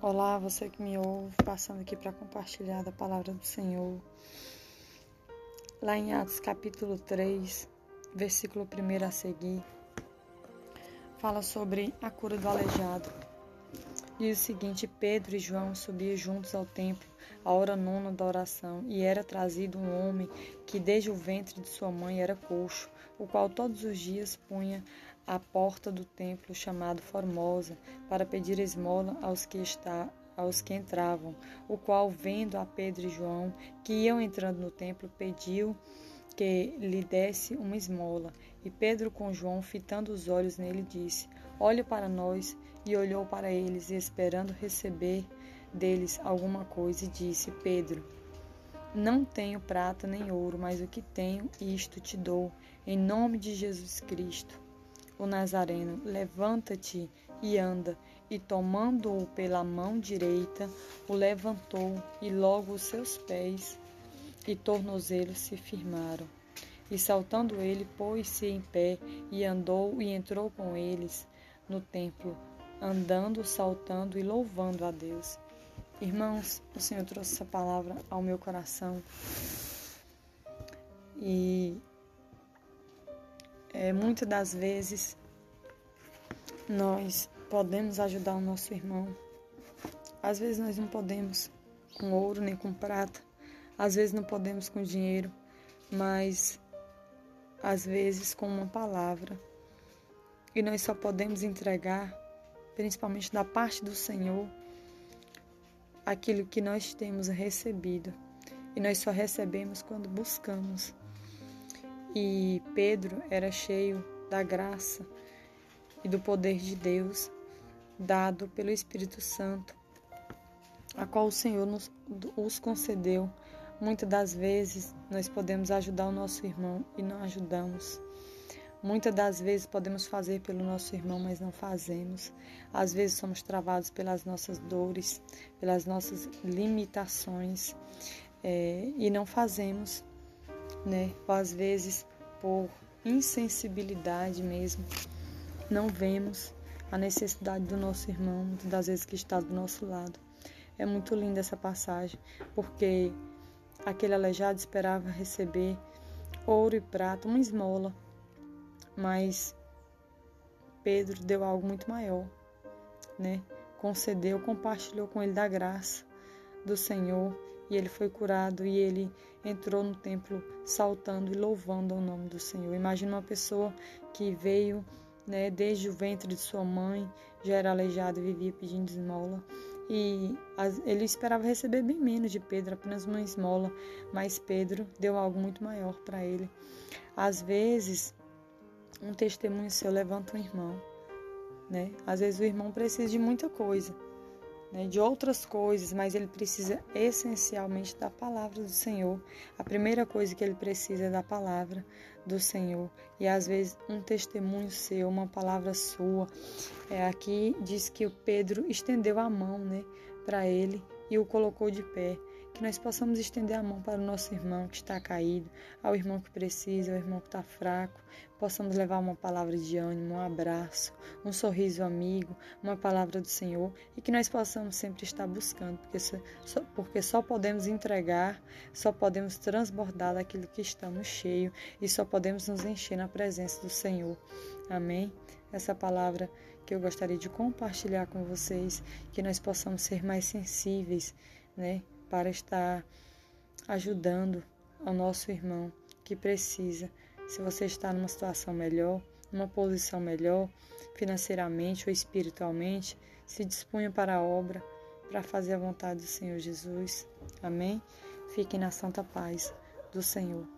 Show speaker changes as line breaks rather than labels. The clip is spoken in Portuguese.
Olá, você que me ouve, passando aqui para compartilhar da palavra do Senhor. Lá em Atos capítulo 3, versículo 1 a seguir, fala sobre a cura do aleijado. Diz o seguinte: Pedro e João subiam juntos ao templo, à hora nona da oração, e era trazido um homem que desde o ventre de sua mãe era coxo, o qual todos os dias punha à porta do templo chamado Formosa, para pedir esmola aos que está, aos que entravam, o qual, vendo a Pedro e João, que iam entrando no templo, pediu que lhe desse uma esmola. E Pedro, com João, fitando os olhos nele, disse: Olhe para nós. E olhou para eles, esperando receber deles alguma coisa, e disse: Pedro, não tenho prata nem ouro, mas o que tenho, isto te dou, em nome de Jesus Cristo o Nazareno, levanta-te e anda. E tomando-o pela mão direita, o levantou, e logo os seus pés e tornozelos se firmaram. E saltando ele, pôs-se em pé, e andou e entrou com eles no templo, andando, saltando e louvando a Deus. Irmãos, o Senhor trouxe essa palavra ao meu coração. E é, muitas das vezes nós podemos ajudar o nosso irmão. Às vezes nós não podemos com ouro nem com prata, às vezes não podemos com dinheiro, mas às vezes com uma palavra. E nós só podemos entregar, principalmente da parte do Senhor, aquilo que nós temos recebido. E nós só recebemos quando buscamos. E Pedro era cheio da graça e do poder de Deus dado pelo Espírito Santo, a qual o Senhor nos, os concedeu. Muitas das vezes nós podemos ajudar o nosso irmão e não ajudamos. Muitas das vezes podemos fazer pelo nosso irmão, mas não fazemos. Às vezes somos travados pelas nossas dores, pelas nossas limitações é, e não fazemos né? Ou às vezes por insensibilidade mesmo, não vemos a necessidade do nosso irmão, muitas das vezes que está do nosso lado. É muito linda essa passagem, porque aquele aleijado esperava receber ouro e prata, uma esmola, mas Pedro deu algo muito maior, né? Concedeu, compartilhou com ele da graça do Senhor e ele foi curado e ele entrou no templo saltando e louvando o nome do Senhor. Imagina uma pessoa que veio né, desde o ventre de sua mãe, já era aleijado e vivia pedindo esmola. E ele esperava receber bem menos de Pedro, apenas uma esmola, mas Pedro deu algo muito maior para ele. Às vezes, um testemunho seu levanta um irmão, né? Às vezes o irmão precisa de muita coisa, né, de outras coisas, mas ele precisa essencialmente da palavra do Senhor. A primeira coisa que ele precisa é da palavra do Senhor. E às vezes um testemunho seu, uma palavra sua. É, aqui diz que o Pedro estendeu a mão né, para ele e o colocou de pé que nós possamos estender a mão para o nosso irmão que está caído, ao irmão que precisa, ao irmão que está fraco, possamos levar uma palavra de ânimo, um abraço, um sorriso amigo, uma palavra do Senhor e que nós possamos sempre estar buscando, porque só, porque só podemos entregar, só podemos transbordar daquilo que estamos cheio e só podemos nos encher na presença do Senhor. Amém? Essa palavra que eu gostaria de compartilhar com vocês, que nós possamos ser mais sensíveis, né? Para estar ajudando ao nosso irmão que precisa. Se você está numa situação melhor, numa posição melhor, financeiramente ou espiritualmente, se disponha para a obra, para fazer a vontade do Senhor Jesus. Amém? Fiquem na santa paz do Senhor.